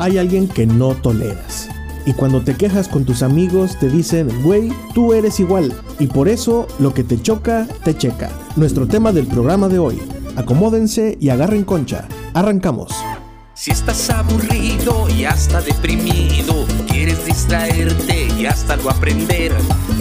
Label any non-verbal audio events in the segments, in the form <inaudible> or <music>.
hay alguien que no toleras. Y cuando te quejas con tus amigos te dicen, güey, tú eres igual. Y por eso lo que te choca, te checa. Nuestro tema del programa de hoy. Acomódense y agarren concha. Arrancamos. Si estás aburrido y hasta deprimido, quieres distraerte y hasta algo aprender.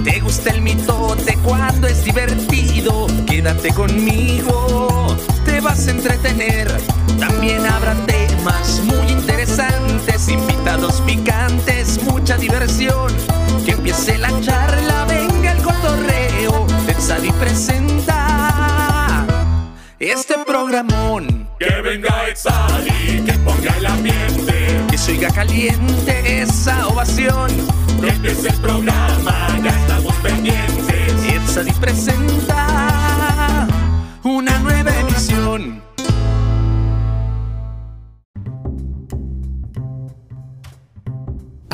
Te gusta el mitote cuando es divertido, quédate conmigo, te vas a entretener. También habrá temas muy interesantes, invitados picantes, mucha diversión. Que empiece la charla, venga el cotorreo, y presenta este programón. Que venga Exali, que ponga el ambiente. Que se oiga caliente esa ovación. Que empiece el programa,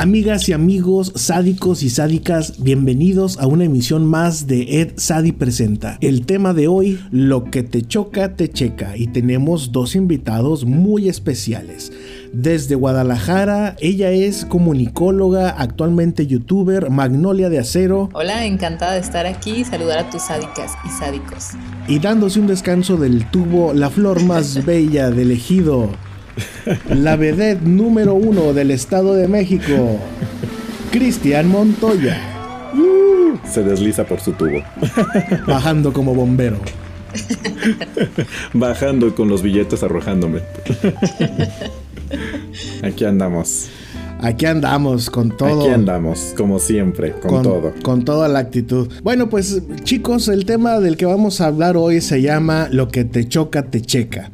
Amigas y amigos, sádicos y sádicas, bienvenidos a una emisión más de Ed Sadi Presenta. El tema de hoy, lo que te choca, te checa. Y tenemos dos invitados muy especiales. Desde Guadalajara, ella es comunicóloga, actualmente youtuber, Magnolia de Acero. Hola, encantada de estar aquí y saludar a tus sádicas y sádicos. Y dándose un descanso del tubo, la flor más <laughs> bella del ejido, la vedette número uno del Estado de México, Cristian Montoya. Se desliza por su tubo. Bajando como bombero. Bajando con los billetes arrojándome. Aquí andamos. Aquí andamos con todo. Aquí andamos, como siempre, con, todo. Con toda la actitud. Bueno, pues chicos, el tema del que vamos a hablar hoy se llama Lo que te choca, te checa.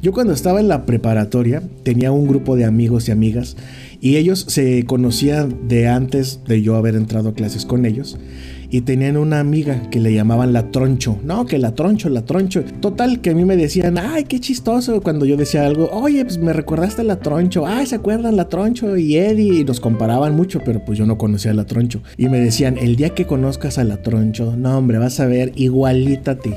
Yo cuando estaba en la preparatoria tenía un grupo de amigos y amigas y ellos se conocían de antes de yo haber entrado a clases con ellos y tenían una amiga que le llamaban la troncho. No, que la troncho, la troncho. Total, que a mí me decían, ay, qué chistoso cuando yo decía algo, oye, pues me recordaste a la troncho, ay, ¿se acuerdan la troncho y Eddie? Y nos comparaban mucho, pero pues yo no conocía a la troncho. Y me decían, el día que conozcas a la troncho, no, hombre, vas a ver igualita a ti.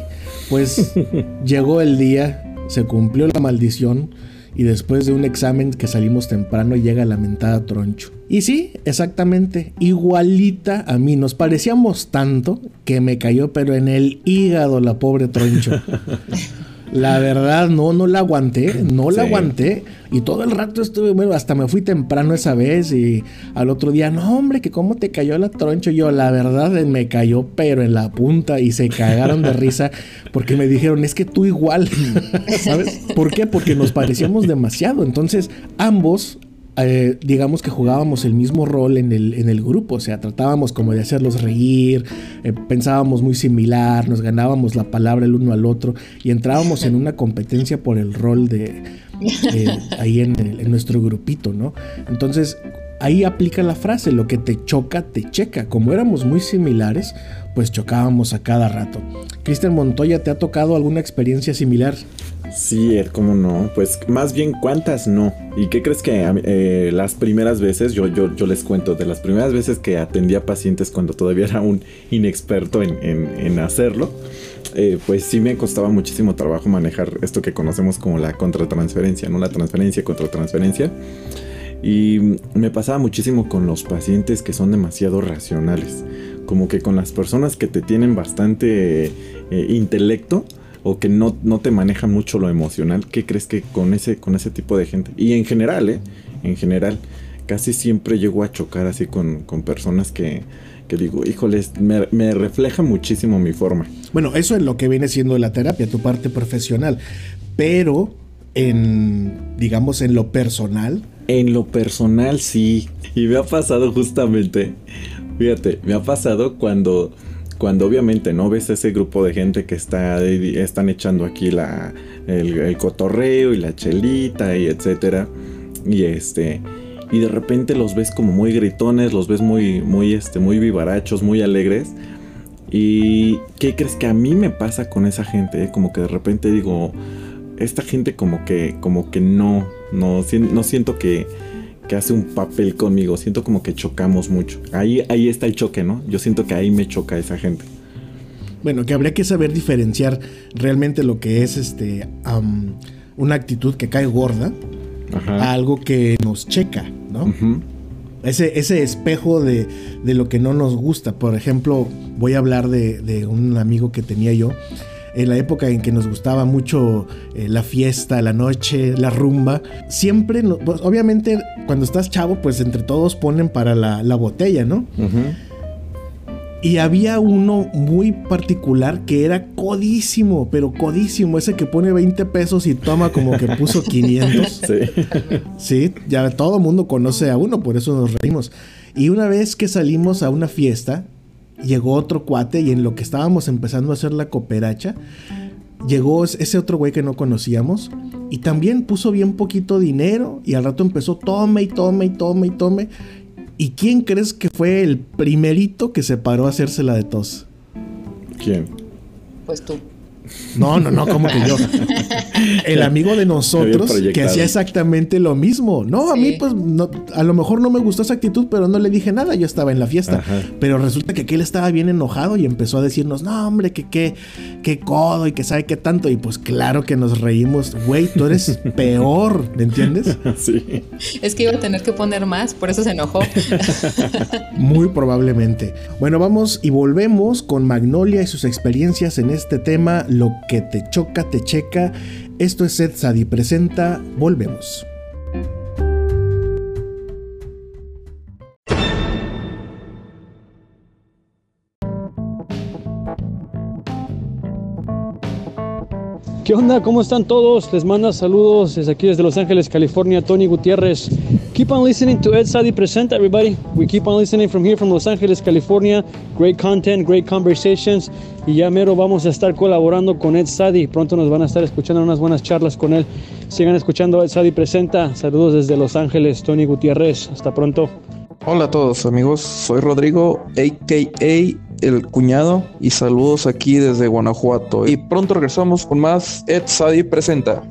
Pues <laughs> llegó el día, se cumplió la maldición y después de un examen que salimos temprano llega la mentada troncho. Y sí, exactamente, igualita a mí. Nos parecíamos tanto que me cayó pero en el hígado la pobre troncho. <laughs> La verdad, no, no la aguanté, no la aguanté. Y todo el rato estuve, bueno, hasta me fui temprano esa vez y al otro día, no, hombre, que cómo te cayó la troncho. Yo, la verdad, me cayó, pero en la punta y se cagaron de risa porque me dijeron, es que tú igual, <laughs> ¿sabes? ¿Por qué? Porque nos parecíamos demasiado. Entonces, ambos eh, digamos que jugábamos el mismo rol en el, en el, grupo, o sea, tratábamos como de hacerlos reír, eh, pensábamos muy similar, nos ganábamos la palabra el uno al otro y entrábamos en una competencia por el rol de ahí en, en, nuestro grupito, ¿no? Entonces, ahí aplica la frase, lo que te choca, te checa. Como éramos muy similares, pues chocábamos a cada rato. Cristian Montoya, ¿te ha tocado alguna experiencia similar? Sí, ¿cómo no? Pues más bien, ¿cuántas no? ¿Y qué crees que eh, las primeras veces, yo, yo, yo, les cuento, de las primeras veces que atendía pacientes cuando todavía era un inexperto en, hacerlo, eh, pues sí me costaba muchísimo trabajo manejar esto que conocemos como la contratransferencia, ¿no? La transferencia, contratransferencia. Y me pasaba muchísimo con los pacientes que son demasiado racionales. Como que con las personas que te tienen bastante eh, intelecto, o que no, no, te manejan mucho lo emocional, ¿qué crees que con ese, con ese tipo de gente? Y en general, ¿eh? En general, casi siempre llego a chocar así con, personas que, que digo, híjoles, me, me, refleja muchísimo mi forma. Bueno, eso es lo que viene siendo la terapia, tu parte profesional. Pero en, digamos, en lo personal. En lo personal, sí. Y me ha pasado justamente, fíjate, me ha pasado cuando cuando obviamente no ves ese grupo de gente que está están echando aquí la el, cotorreo y la chelita y etcétera. Y este y de repente los ves como muy gritones los ves muy muy este muy vivarachos muy alegres. Y qué crees que a mí me pasa con esa gente como que de repente digo esta gente como que como que no, no siento que que hace un papel conmigo. Siento como que chocamos mucho. Ahí, ahí está el choque, ¿no? Yo siento que ahí me choca esa gente. Bueno, que habría que saber diferenciar realmente lo que es este una actitud que cae gorda a algo que nos checa, ¿no? ese, ese, espejo de, de, lo que no nos gusta. Por ejemplo, voy a hablar de, de un amigo que tenía yo en la época en que nos gustaba mucho eh, la fiesta, la noche, la rumba, siempre, pues, obviamente cuando estás chavo, pues entre todos ponen para la, la botella, ¿no? Y había uno muy particular que era codísimo, pero codísimo, ese que pone 20 pesos y toma como que puso <laughs> 500. Sí. Sí, ya todo el mundo conoce a uno, por eso nos reímos. Y una vez que salimos a una fiesta, llegó otro cuate y en lo que estábamos empezando a hacer la cooperacha, llegó ese otro güey que no conocíamos y también puso bien poquito dinero y al rato empezó tome y tome y tome y tome. ¿Y quién crees que fue el primerito que se paró a hacerse la de tos? ¿Quién? Pues tú. No, no, no, como que yo. <laughs> El amigo de <laughs> nosotros que hacía exactamente lo mismo. No, a mí pues no, a lo mejor no me gustó esa actitud, pero no le dije nada, yo estaba en la fiesta. Pero resulta que aquel estaba bien enojado y empezó a decirnos, no hombre, que qué, qué codo y que sabe qué tanto. Y pues claro que nos reímos, güey, tú eres <laughs> peor, ¿me entiendes? Sí. Es que iba a tener que poner más, por eso se enojó. <laughs> Muy probablemente. Bueno, vamos y volvemos con Magnolia y sus experiencias en este tema lo que te choca, te checa. Esto es Ed Sadi presenta. Volvemos. ¿Qué onda? ¿Cómo están todos? Les manda saludos desde aquí desde Los Ángeles, California, Tony Gutiérrez. Keep on listening to Ed Sadi Present, everybody. We keep on listening from here, from Los Ángeles, California. Great content, great conversations. Y ya mero vamos a estar colaborando con Ed Sadi. Pronto nos van a estar escuchando unas buenas charlas con él. Sigan escuchando Ed Sadi Presenta. Saludos desde Los Ángeles, Tony Gutiérrez. Hasta pronto. Hola a todos amigos, soy Rodrigo, a.k.a el cuñado y saludos aquí desde Guanajuato. Y pronto regresamos con más Ed Sadi Presenta.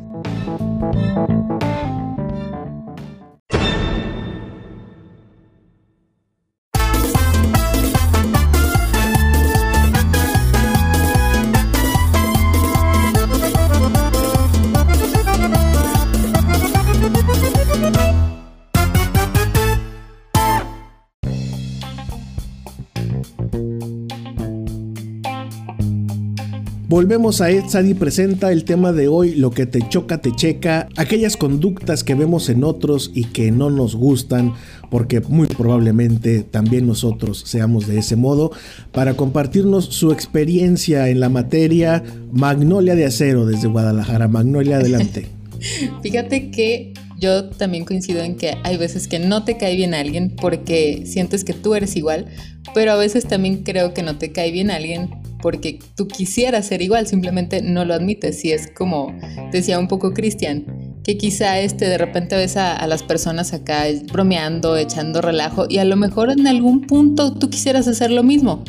Volvemos a Ed Sadi presenta el tema de hoy, lo que te choca, te checa, aquellas conductas que vemos en otros y que no nos gustan, porque muy probablemente también nosotros seamos de ese modo, para compartirnos su experiencia en la materia Magnolia de Acero desde Guadalajara. Magnolia, adelante. <laughs> Fíjate que yo también coincido en que hay veces que no te cae bien alguien porque sientes que tú eres igual, pero a veces también creo que no te cae bien alguien porque tú quisieras ser igual, simplemente no lo admites. Y es como decía un poco Cristian, que quizá este de repente ves a, las personas acá bromeando, echando relajo y a lo mejor en algún punto tú quisieras hacer lo mismo.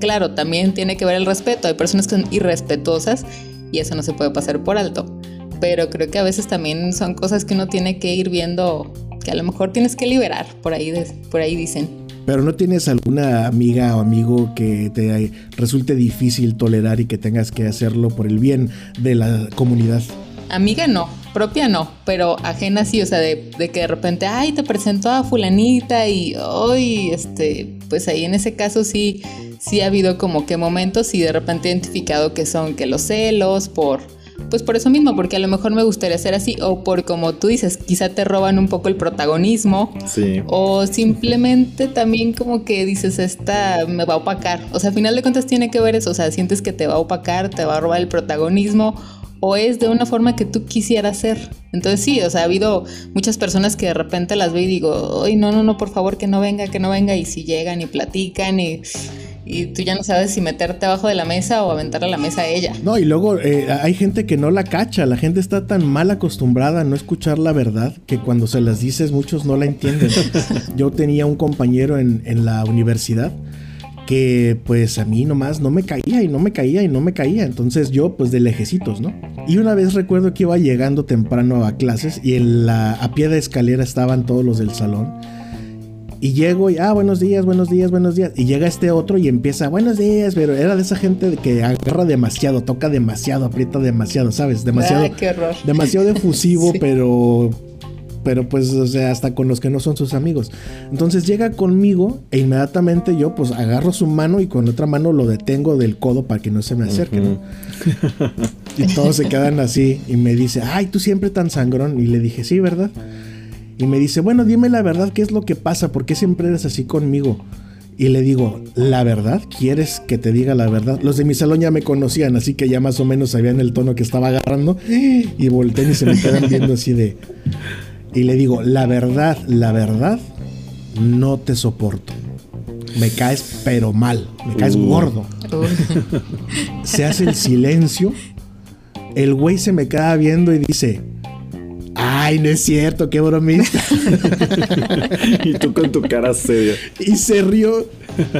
Claro, también tiene que ver el respeto. Hay personas que son irrespetuosas y eso no se puede pasar por alto. Pero creo que a veces también son cosas que uno tiene que ir viendo que a lo mejor tienes que liberar, por ahí, por ahí dicen. Pero no tienes alguna amiga o amigo que te resulte difícil tolerar y que tengas que hacerlo por el bien de la comunidad. Amiga no, propia no, pero ajena sí, o sea, de, que de repente, ay, te presento a fulanita y hoy, este, pues ahí en ese caso sí, sí ha habido como que momentos y de repente he identificado que son que los celos por pues por eso mismo, porque a lo mejor me gustaría ser así, o por como tú dices, quizá te roban un poco el protagonismo, sí. o simplemente también como que dices, esta me va a opacar, o sea, al final de cuentas tiene que ver eso, o sea, sientes que te va a opacar, te va a robar el protagonismo, o es de una forma que tú quisieras ser. Entonces sí, o sea, ha habido muchas personas que de repente las veo y digo, ay, no, no, no, por favor, que no venga, que no venga, y si llegan y platican y y tú ya no sabes si meterte abajo de la mesa o aventar a la mesa a ella. No, y luego eh, hay gente que no la cacha, la gente está tan mal acostumbrada a no escuchar la verdad que cuando se las dices muchos no la entienden. <laughs> Yo tenía un compañero en, en la universidad que pues a mí nomás no me caía y no me caía y no me caía. Entonces yo pues de lejecitos, ¿no? Y una vez recuerdo que iba llegando temprano a clases y en la, a pie de escalera estaban todos los del salón. Y llego y, ah, buenos días, buenos días, buenos días. Y llega este otro y empieza, buenos días, pero era de esa gente que agarra demasiado, toca demasiado, aprieta demasiado, ¿sabes? Demasiado. qué horror. Demasiado <laughs> efusivo, pero pero pues, o sea, hasta con los que no son sus amigos. Entonces llega conmigo e inmediatamente yo pues agarro su mano y con otra mano lo detengo del codo para que no se me acerque, ¿no? y todos se <laughs> quedan así y me dice, ay, tú siempre tan sangrón. Y le dije, sí, ¿verdad? Y me dice, bueno, dime la verdad, ¿qué es lo que pasa? ¿Por qué siempre eres así conmigo? Y le digo, ¿la verdad? ¿Quieres que te diga la verdad? Los de mi salón ya me conocían, así que ya más o menos sabían el tono que estaba agarrando. Y voltean y se me quedan viendo así de... Y le digo, la verdad, la verdad, no te soporto. Me caes pero mal, me caes Uh. gordo. Se hace el silencio. El güey se me queda viendo y dice, ay, no es cierto, qué bromista. <laughs> y tú con tu cara seria. Y se rió.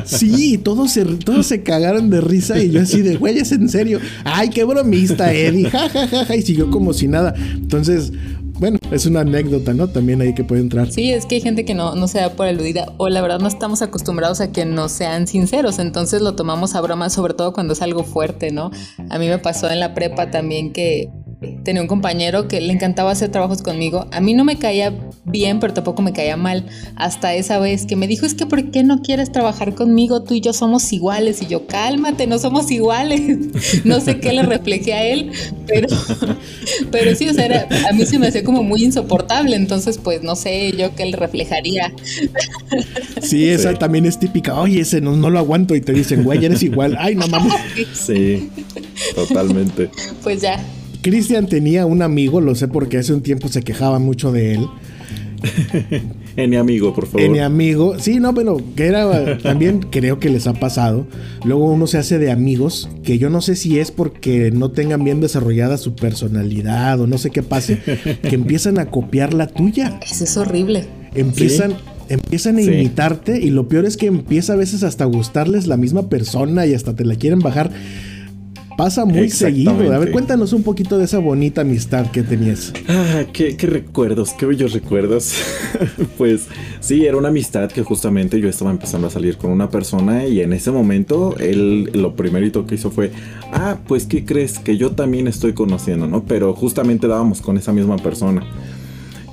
Sí, todos se, todos se cagaron de risa y yo así de, güey, es en serio. Ay, qué bromista, Eddie. Ja, ja, ja, ja. Y siguió como si nada. Entonces, bueno, es una anécdota, ¿no? También ahí que puede entrar. Sí, es que hay gente que no, no se da por aludida o la verdad no estamos acostumbrados a que no sean sinceros, entonces lo tomamos a broma, sobre todo cuando es algo fuerte, ¿no? A mí me pasó en la prepa también que tenía un compañero que le encantaba hacer trabajos conmigo. A mí no me caía bien, pero tampoco me caía mal. Hasta esa vez que me dijo, es que ¿por qué no quieres trabajar conmigo? Tú y yo somos iguales. Y yo, cálmate, no somos iguales. <laughs> no sé qué le reflejé a él, pero, <laughs> pero sí, o sea, era- a mí se me hacía como muy insoportable. Entonces, pues no sé yo qué le reflejaría. Sí, esa también es típica. Oye, ese no, no lo aguanto. Y te dicen, güey, eres igual. Ay, no mames. Sí, totalmente. <laughs> Pues ya, Cristian tenía un amigo, lo sé porque hace un tiempo se quejaba mucho de él. <laughs> Eni amigo, por favor. En mi amigo, sí, no, pero que era <laughs> también creo que les ha pasado. Luego uno se hace de amigos que yo no sé si es porque no tengan bien desarrollada su personalidad o no sé qué pase, <laughs> que empiezan a copiar la tuya. eso es horrible. Empiezan, empiezan a Sí. imitarte y lo peor es que empieza a veces hasta a gustarles la misma persona y hasta te la quieren bajar. Pasa muy seguido. A ver, cuéntanos un poquito de esa bonita amistad que tenías. Ah, qué, qué recuerdos, qué bellos recuerdos. <laughs> pues sí, era una amistad que justamente yo estaba empezando a salir con una persona y en ese momento él lo primerito que hizo fue, ah, pues ¿qué crees? Que yo también estoy conociendo, ¿no? Pero justamente dábamos con esa misma persona.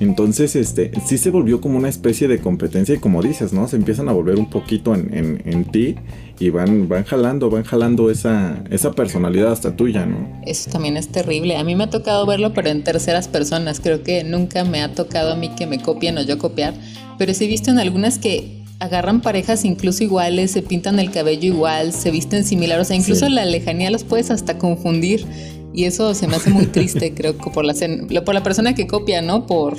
Entonces, este, sí se volvió como una especie de competencia y como dices, ¿no? Se empiezan a volver un poquito en, en- en ti y van, van jalando, van jalando esa, esa personalidad hasta tuya, ¿no? Eso también es terrible. A mí me ha tocado verlo, pero en terceras personas. Creo que nunca me ha tocado a mí que me copien o yo copiar. Pero sí he visto en algunas que agarran parejas incluso iguales, se pintan el cabello igual, se visten similar. O sea, incluso Sí. la lejanía los puedes hasta confundir. Y eso se me hace muy triste, <laughs> creo que por la, por la persona que copia, ¿no? Por,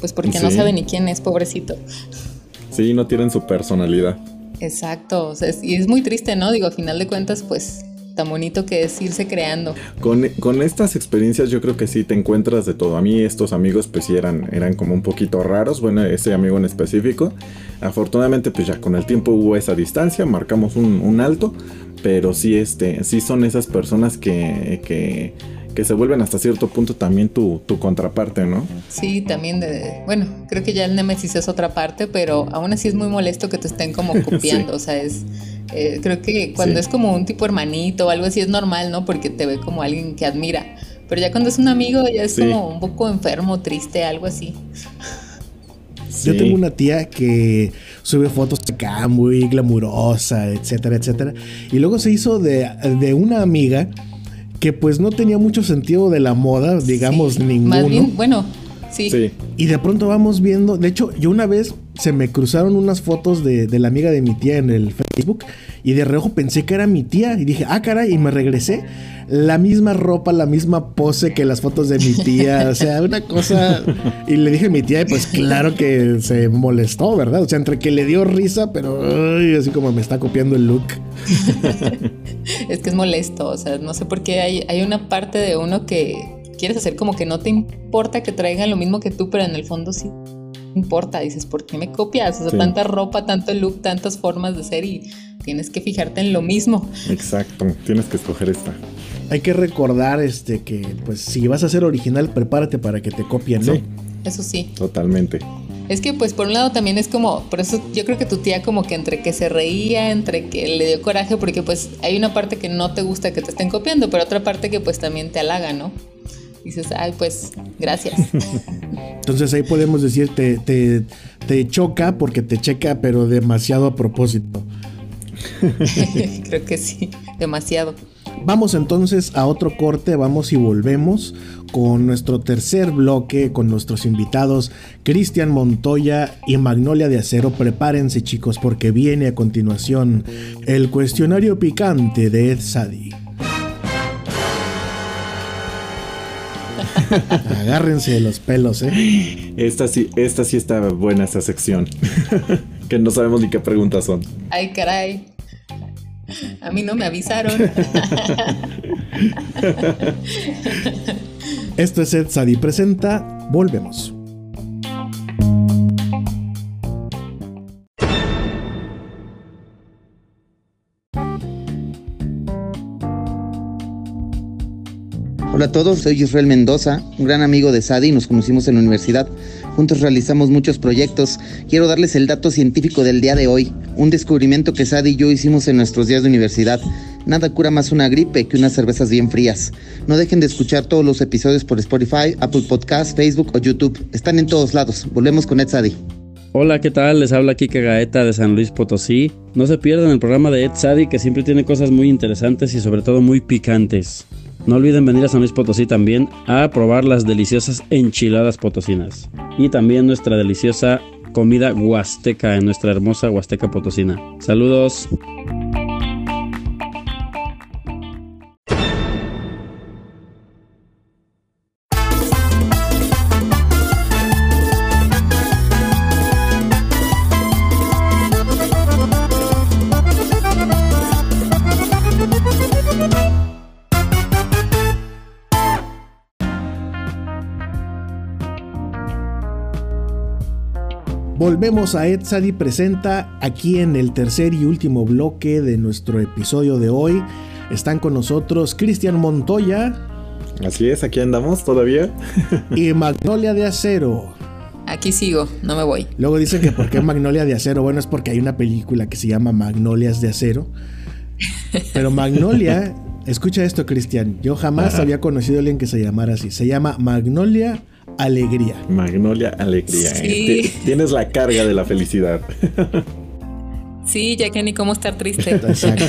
pues porque no sabe ni quién es, pobrecito. Sí, no tienen su personalidad. Exacto. O sea, es- y es muy triste, ¿no? Digo, a final de cuentas, pues tan bonito que es irse creando. Con, con estas experiencias yo creo que sí te encuentras de todo. A mí estos amigos pues sí eran, eran como un poquito raros. Bueno, ese amigo en específico. Afortunadamente pues ya con el tiempo hubo esa distancia, marcamos un, un alto. Pero sí, este, sí son esas personas que, que, que se vuelven hasta cierto punto también tu, tu contraparte, ¿no? Sí, también de, bueno, creo que ya el Nemesis es otra parte, pero aún así es muy molesto que te estén como <laughs> copiando, o sea, es, eh, creo que cuando Sí. es como un tipo hermanito o algo así es normal, ¿no? Porque te ve como alguien que admira, pero ya cuando es un amigo ya es Sí. como un poco enfermo, triste, algo así. Yo tengo una tía que sube fotos acá muy glamurosa, etcétera, etcétera. Y luego se hizo de, de una amiga que pues no tenía mucho sentido de la moda, digamos Sí, ninguno. Más bien, bueno, sí, Sí. Y de pronto vamos viendo, de hecho, yo una vez se me cruzaron unas fotos de, de la amiga de mi tía en el Facebook y de reojo pensé que era mi tía y dije, ah, caray, y me regresé. La misma ropa, la misma pose que las fotos de mi tía, o sea, una cosa. Y le dije a mi tía, y pues claro que se molestó, ¿verdad? O sea, entre que le dio risa, pero así como me está copiando el look. <laughs> es que es molesto, o sea, no sé por qué hay, hay una parte de uno que quieres hacer como que no te importa que traigan lo mismo que tú, pero en el fondo sí importa. Dices, ¿por qué me copias? O sea, Sí. tanta ropa, tanto look, tantas formas de ser y tienes que fijarte en lo mismo. Exacto. Tienes que escoger esta. Hay que recordar este que, pues, si vas a ser original, prepárate para que te copien, ¿no? Sí, Eso sí. totalmente. Es que pues por un lado también es como, por eso yo creo que tu tía como que entre que se reía, entre que le dio coraje, porque pues hay una parte que no te gusta que te estén copiando, pero otra parte que pues también te halaga, ¿no? Dices, ay, pues gracias. Entonces ahí podemos decir te, te, te choca porque te checa, pero demasiado a propósito. <laughs> Creo que sí, demasiado. Vamos entonces a otro corte, vamos y volvemos con nuestro tercer bloque, con nuestros invitados Cristian Montoya y Magnolia de Acero. Prepárense chicos porque viene a continuación el cuestionario picante de Ed Sadi. <laughs> Agárrense de los pelos, ¿eh? Esta sí, esta sí está buena esta sección. <laughs> que no sabemos ni qué preguntas son. Ay, caray. A mí no me avisaron. <laughs> Esto es Ed Sadi Presenta. Volvemos. Hola a todos, soy Israel Mendoza, un gran amigo de Sadi, nos conocimos en la universidad. Juntos realizamos muchos proyectos. Quiero darles el dato científico del día de hoy, un descubrimiento que Sadi y yo hicimos en nuestros días de universidad. Nada cura más una gripe que unas cervezas bien frías. No dejen de escuchar todos los episodios por Spotify, Apple Podcasts, Facebook o YouTube. Están en todos lados. Volvemos con Ed Sadi. Hola, ¿qué tal? Les habla Kike Gaeta de San Luis Potosí. No se pierdan el programa de Ed Sadi que siempre tiene cosas muy interesantes y sobre todo muy picantes. No olviden venir a San Luis Potosí también a probar las deliciosas enchiladas potosinas. Y también nuestra deliciosa comida huasteca en nuestra hermosa Huasteca Potosina. Saludos. Volvemos a Ed Sadi Presenta aquí en el tercer y último bloque de nuestro episodio de hoy. Están con nosotros Cristian Montoya. Así es, aquí andamos todavía. <laughs> y Magnolia de Acero. Aquí sigo, no me voy. Luego dicen que por qué Magnolia de Acero. Bueno, es porque hay una película que se llama Magnolias de Acero. Pero Magnolia, escucha esto, Cristian. Yo jamás Ajá. había conocido a alguien que se llamara así. Se llama Magnolia Alegría. Magnolia Alegría. Sí. ¿eh? Tienes la carga de la felicidad. Sí, ya que ni cómo estar triste. <laughs> Exacto.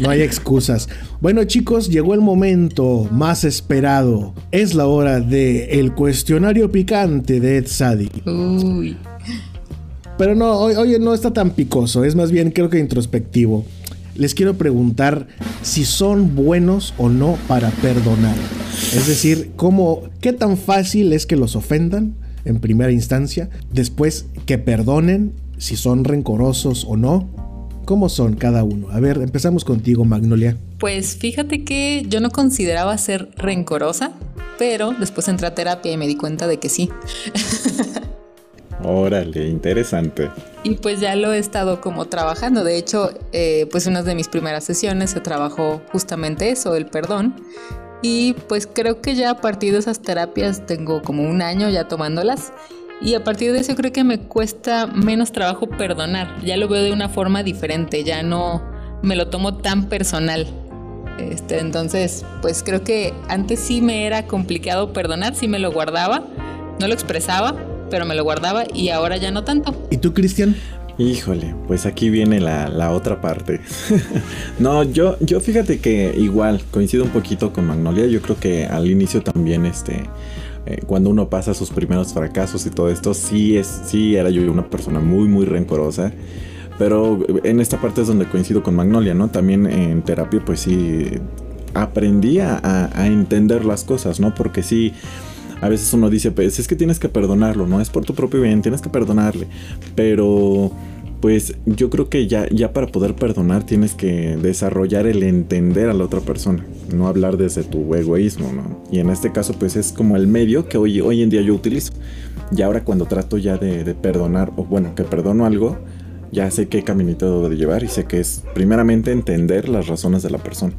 No hay excusas. Bueno, chicos, llegó el momento más esperado. Es la hora de el cuestionario picante de Ed Sadi. Uy. Pero no, hoy no está tan picoso. Es más bien, creo que introspectivo. Les quiero preguntar si son buenos o no para perdonar. Es decir, ¿cómo, ¿qué tan fácil es que los ofendan en primera instancia? Después que perdonen, si son rencorosos o no. ¿Cómo son cada uno? A ver, empezamos contigo, Magnolia. Pues fíjate que yo no consideraba ser rencorosa, pero después entré a terapia y me di cuenta de que sí. <laughs> Órale, interesante. Y pues ya lo he estado como trabajando. De hecho, eh, pues una de mis primeras sesiones se trabajó justamente eso, el perdón. Y pues creo que ya a partir de esas terapias tengo como un año ya tomándolas. Y a partir de eso creo que me cuesta menos trabajo perdonar. Ya lo veo de una forma diferente, ya no me lo tomo tan personal. Este, entonces, pues creo que antes sí me era complicado perdonar, sí me lo guardaba, no lo expresaba, pero me lo guardaba y ahora ya no tanto. ¿Y tú, Cristian? Híjole, pues aquí viene la, la otra parte. <laughs> no, yo, yo fíjate que igual coincido un poquito con Magnolia. Yo creo que al inicio también, este, eh, cuando uno pasa sus primeros fracasos y todo esto, sí es, sí era yo una persona muy, muy rencorosa. Pero en esta parte es donde coincido con Magnolia, ¿no? También en terapia, pues sí, aprendí a, a entender las cosas, ¿no? Porque sí a veces uno dice, pues es que tienes que perdonarlo, no es por tu propio bien, tienes que perdonarle. Pero pues yo creo que ya, ya para poder perdonar tienes que desarrollar el entender a la otra persona, no hablar desde tu egoísmo, ¿no? Y en este caso pues es como el medio que hoy, hoy en día yo utilizo. Y ahora cuando trato ya de, de perdonar, o bueno, que perdono algo, ya sé qué caminito debo de llevar y sé que es primeramente entender las razones de la persona.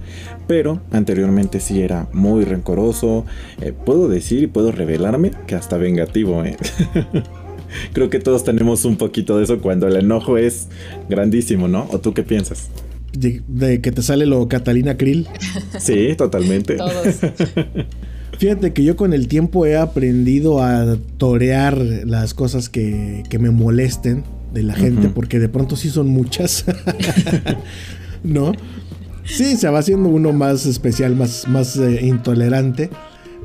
Pero anteriormente sí era muy rencoroso, eh, puedo decir y puedo revelarme que hasta vengativo. ¿eh? <laughs> Creo que todos tenemos un poquito de eso cuando el enojo es grandísimo, ¿no? ¿O tú qué piensas? De, de que te sale lo Catalina Krill. <laughs> Sí, totalmente. Todos. <laughs> Fíjate que yo con el tiempo he aprendido a torear las cosas que, que me molesten de la gente, porque de pronto sí son muchas. <laughs> ¿No? Sí, se va haciendo uno más especial, más, más eh, intolerante.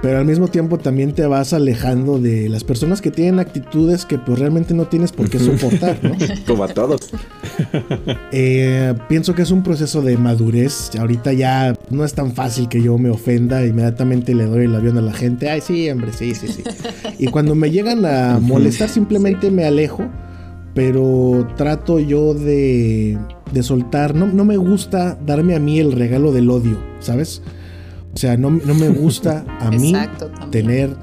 Pero al mismo tiempo también te vas alejando de las personas que tienen actitudes que pues realmente no tienes por qué soportar, ¿no? <laughs> Como a todos. Eh, pienso que es un proceso de madurez. Ahorita ya no es tan fácil que yo me ofenda. Inmediatamente le doy el avión a la gente. Ay, sí, hombre, sí, sí, sí. Y cuando me llegan a molestar, simplemente me alejo. Pero trato yo de, de soltar. No, no me gusta darme a mí el regalo del odio, ¿sabes? O sea, no, no me gusta a <laughs> mí Exacto, tener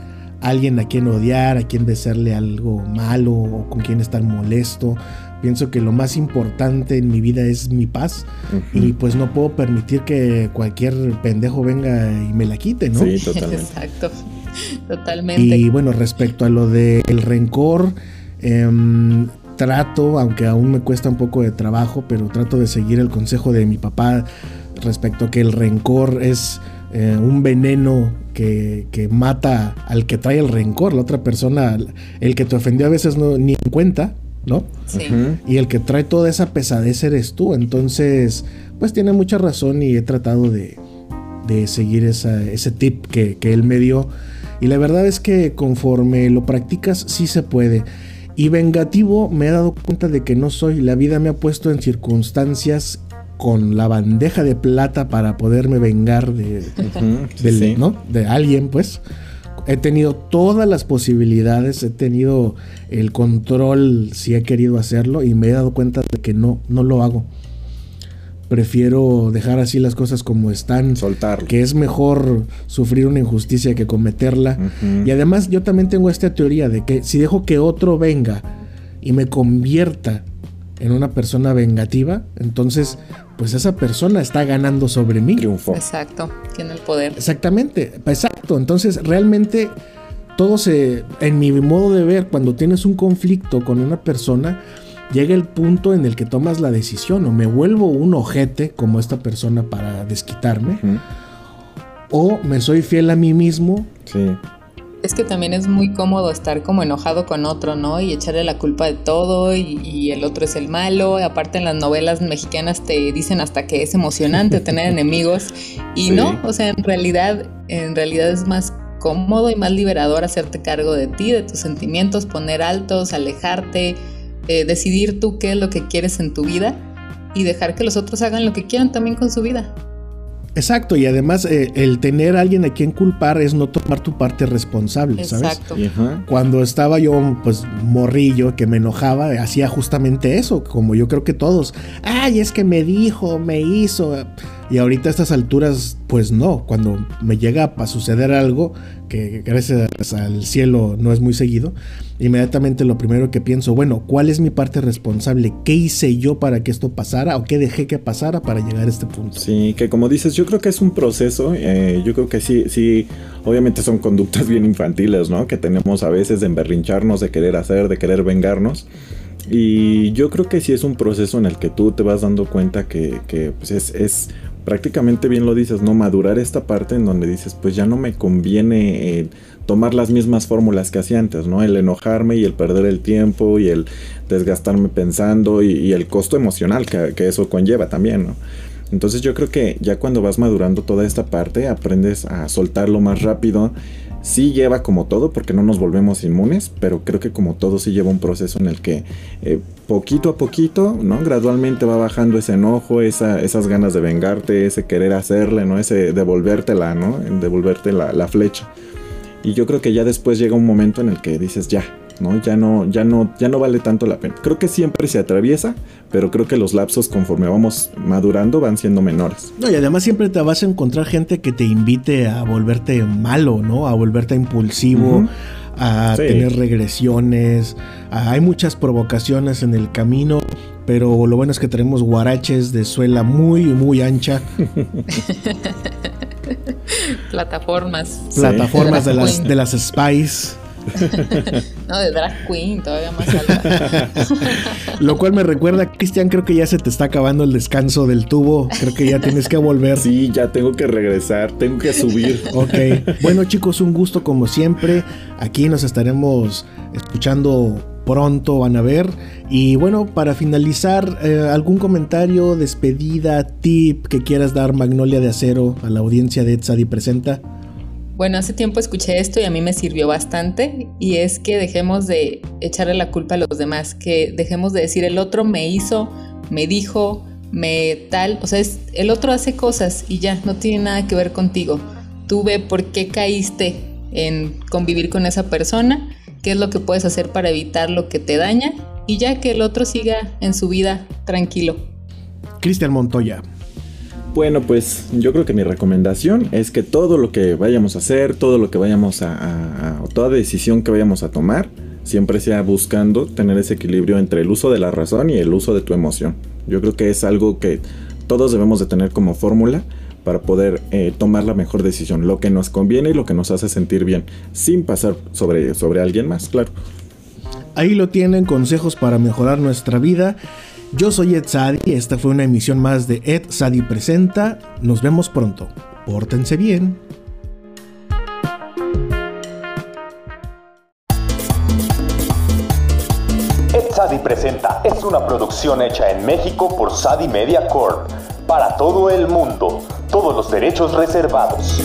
alguien a quien odiar, a quien desearle algo malo o con quien estar molesto. Pienso que lo más importante en mi vida es mi paz y pues no puedo permitir que cualquier pendejo venga y me la quite, ¿no? Sí, totalmente. Exacto. <laughs> Totalmente. Y bueno, respecto a lo del rencor, em, trato, aunque aún me cuesta un poco de trabajo, pero trato de seguir el consejo de mi papá respecto a que el rencor es eh, un veneno que, que mata al que trae el rencor, la otra persona, el que te ofendió a veces no, ni en cuenta, ¿no? Sí. Y el que trae toda esa pesadez eres tú. Entonces, pues tiene mucha razón y he tratado de, de seguir esa- ese tip que, que él me dio. Y la verdad es que conforme lo practicas, sí se puede. Y vengativo, me he dado cuenta de que no soy. La vida me ha puesto en circunstancias con la bandeja de plata para poderme vengar de, Ujú, sí, del- sí. ¿no? de alguien, pues. He tenido todas las posibilidades, he tenido el control si he querido hacerlo y me he dado cuenta de que no, no lo hago. Prefiero dejar así las cosas como están, Soltarlo. que es mejor sufrir una injusticia que cometerla. Y además yo también tengo esta teoría de que si dejo que otro venga y me convierta en una persona vengativa, entonces pues esa persona está ganando sobre mí. Triunfó. Exacto. Tiene el poder. Exactamente, exacto. Entonces, realmente todo se, en mi modo de ver, cuando tienes un conflicto con una persona, llega el punto en el que tomas la decisión, o me vuelvo un ojete como esta persona para desquitarme, o me soy fiel a mí mismo. Sí. Es que también es muy cómodo estar como enojado con otro, ¿no? Y echarle la culpa de todo y, y el otro es el malo. Y aparte en las novelas mexicanas te dicen hasta que es emocionante <laughs> tener enemigos. Y Sí. no, o sea, en realidad, en realidad es más cómodo y más liberador hacerte cargo de ti, de tus sentimientos, poner altos, alejarte, eh, decidir tú qué es lo que quieres en tu vida y dejar que los otros hagan lo que quieran también con su vida. Exacto, y además eh, el tener a alguien a quien culpar es no tomar tu parte responsable, ¿sabes? Exacto. Ajá. Cuando estaba yo, pues, morrillo, que me enojaba, hacía justamente eso, como yo creo que todos. Ay, es que me dijo, me hizo. Y ahorita a estas alturas, pues no. Cuando me llega a suceder algo, que gracias al cielo no es muy seguido, inmediatamente lo primero que pienso, bueno, ¿cuál es mi parte responsable? ¿Qué hice yo para que esto pasara? ¿O qué dejé que pasara para llegar a este punto? Sí, que como dices, yo creo que es un proceso. eh, yo creo que sí, sí, obviamente son conductas bien infantiles, ¿no? Que tenemos a veces de emberrincharnos, de querer hacer, de querer vengarnos. Y yo creo que sí es un proceso en el que tú te vas dando cuenta que, que, pues es, prácticamente bien lo dices, ¿no? Madurar esta parte en donde dices, pues ya no me conviene tomar las mismas fórmulas que hacía antes, ¿no? El enojarme y el perder el tiempo y el desgastarme pensando y, el costo emocional que, eso conlleva también, ¿no? Entonces yo creo que ya cuando vas madurando toda esta parte, aprendes a soltarlo más rápido. Sí lleva como todo, porque no nos volvemos inmunes, pero creo que como todo sí lleva un proceso en el que eh, poquito a poquito, ¿no? Gradualmente va bajando ese enojo, esa, esas ganas de vengarte, ese querer hacerle, ¿no? Ese devolvértela, ¿no? Devolverte la flecha. Y yo creo que ya después llega un momento en el que dices, ya, ¿no? Ya no, ya no, ya no vale tanto la pena. Creo que siempre se atraviesa, pero creo que los lapsos conforme vamos madurando van siendo menores. No, y además siempre te vas a encontrar gente que te invite a volverte malo, ¿no? A volverte impulsivo, a Sí. tener regresiones. a- hay muchas provocaciones en el camino, pero lo bueno es que tenemos guaraches de suela muy, muy ancha, <laughs> <laughs> Plataformas. plataformas de De las, las de las Spice. <laughs> no, de drag queen, todavía más alta. <laughs> Lo cual me recuerda, Cristian, creo que ya se te está acabando el descanso del tubo. Creo que ya tienes que volver. Sí, ya tengo que regresar, tengo que subir. ok. Bueno, chicos, un gusto como siempre. Aquí nos estaremos escuchando pronto van a ver. Y bueno, para finalizar, eh, algún comentario, despedida, tip que quieras dar Magnolia de Acero a la audiencia de Etzadi Presenta. Bueno, hace tiempo escuché esto y a mí me sirvió bastante y es que dejemos de echarle la culpa a los demás, que dejemos de decir el otro me hizo, me dijo, me tal, o sea, es, el otro hace cosas y ya, no tiene nada que ver contigo. Tú ve por qué caíste en convivir con esa persona, qué es lo que puedes hacer para evitar lo que te daña y ya que el otro siga en su vida tranquilo. Cristian Montoya. Bueno, pues yo creo que mi recomendación es que todo lo que vayamos a hacer, todo lo que vayamos a, toda decisión que vayamos a tomar, siempre sea buscando tener ese equilibrio entre el uso de la razón y el uso de tu emoción. Yo creo que es algo que todos debemos de tener como fórmula para poder eh, tomar la mejor decisión, lo que nos conviene y lo que nos hace sentir bien, sin pasar sobre, sobre alguien más, claro. Ahí lo tienen, consejos para mejorar nuestra vida. Yo soy Ed Sadi, esta fue una emisión más de Ed Sadi Presenta. Nos vemos pronto. Pórtense bien. Ed Sadi Presenta es una producción hecha en México por Sadi Media Corp. Para todo el mundo, todos los derechos reservados.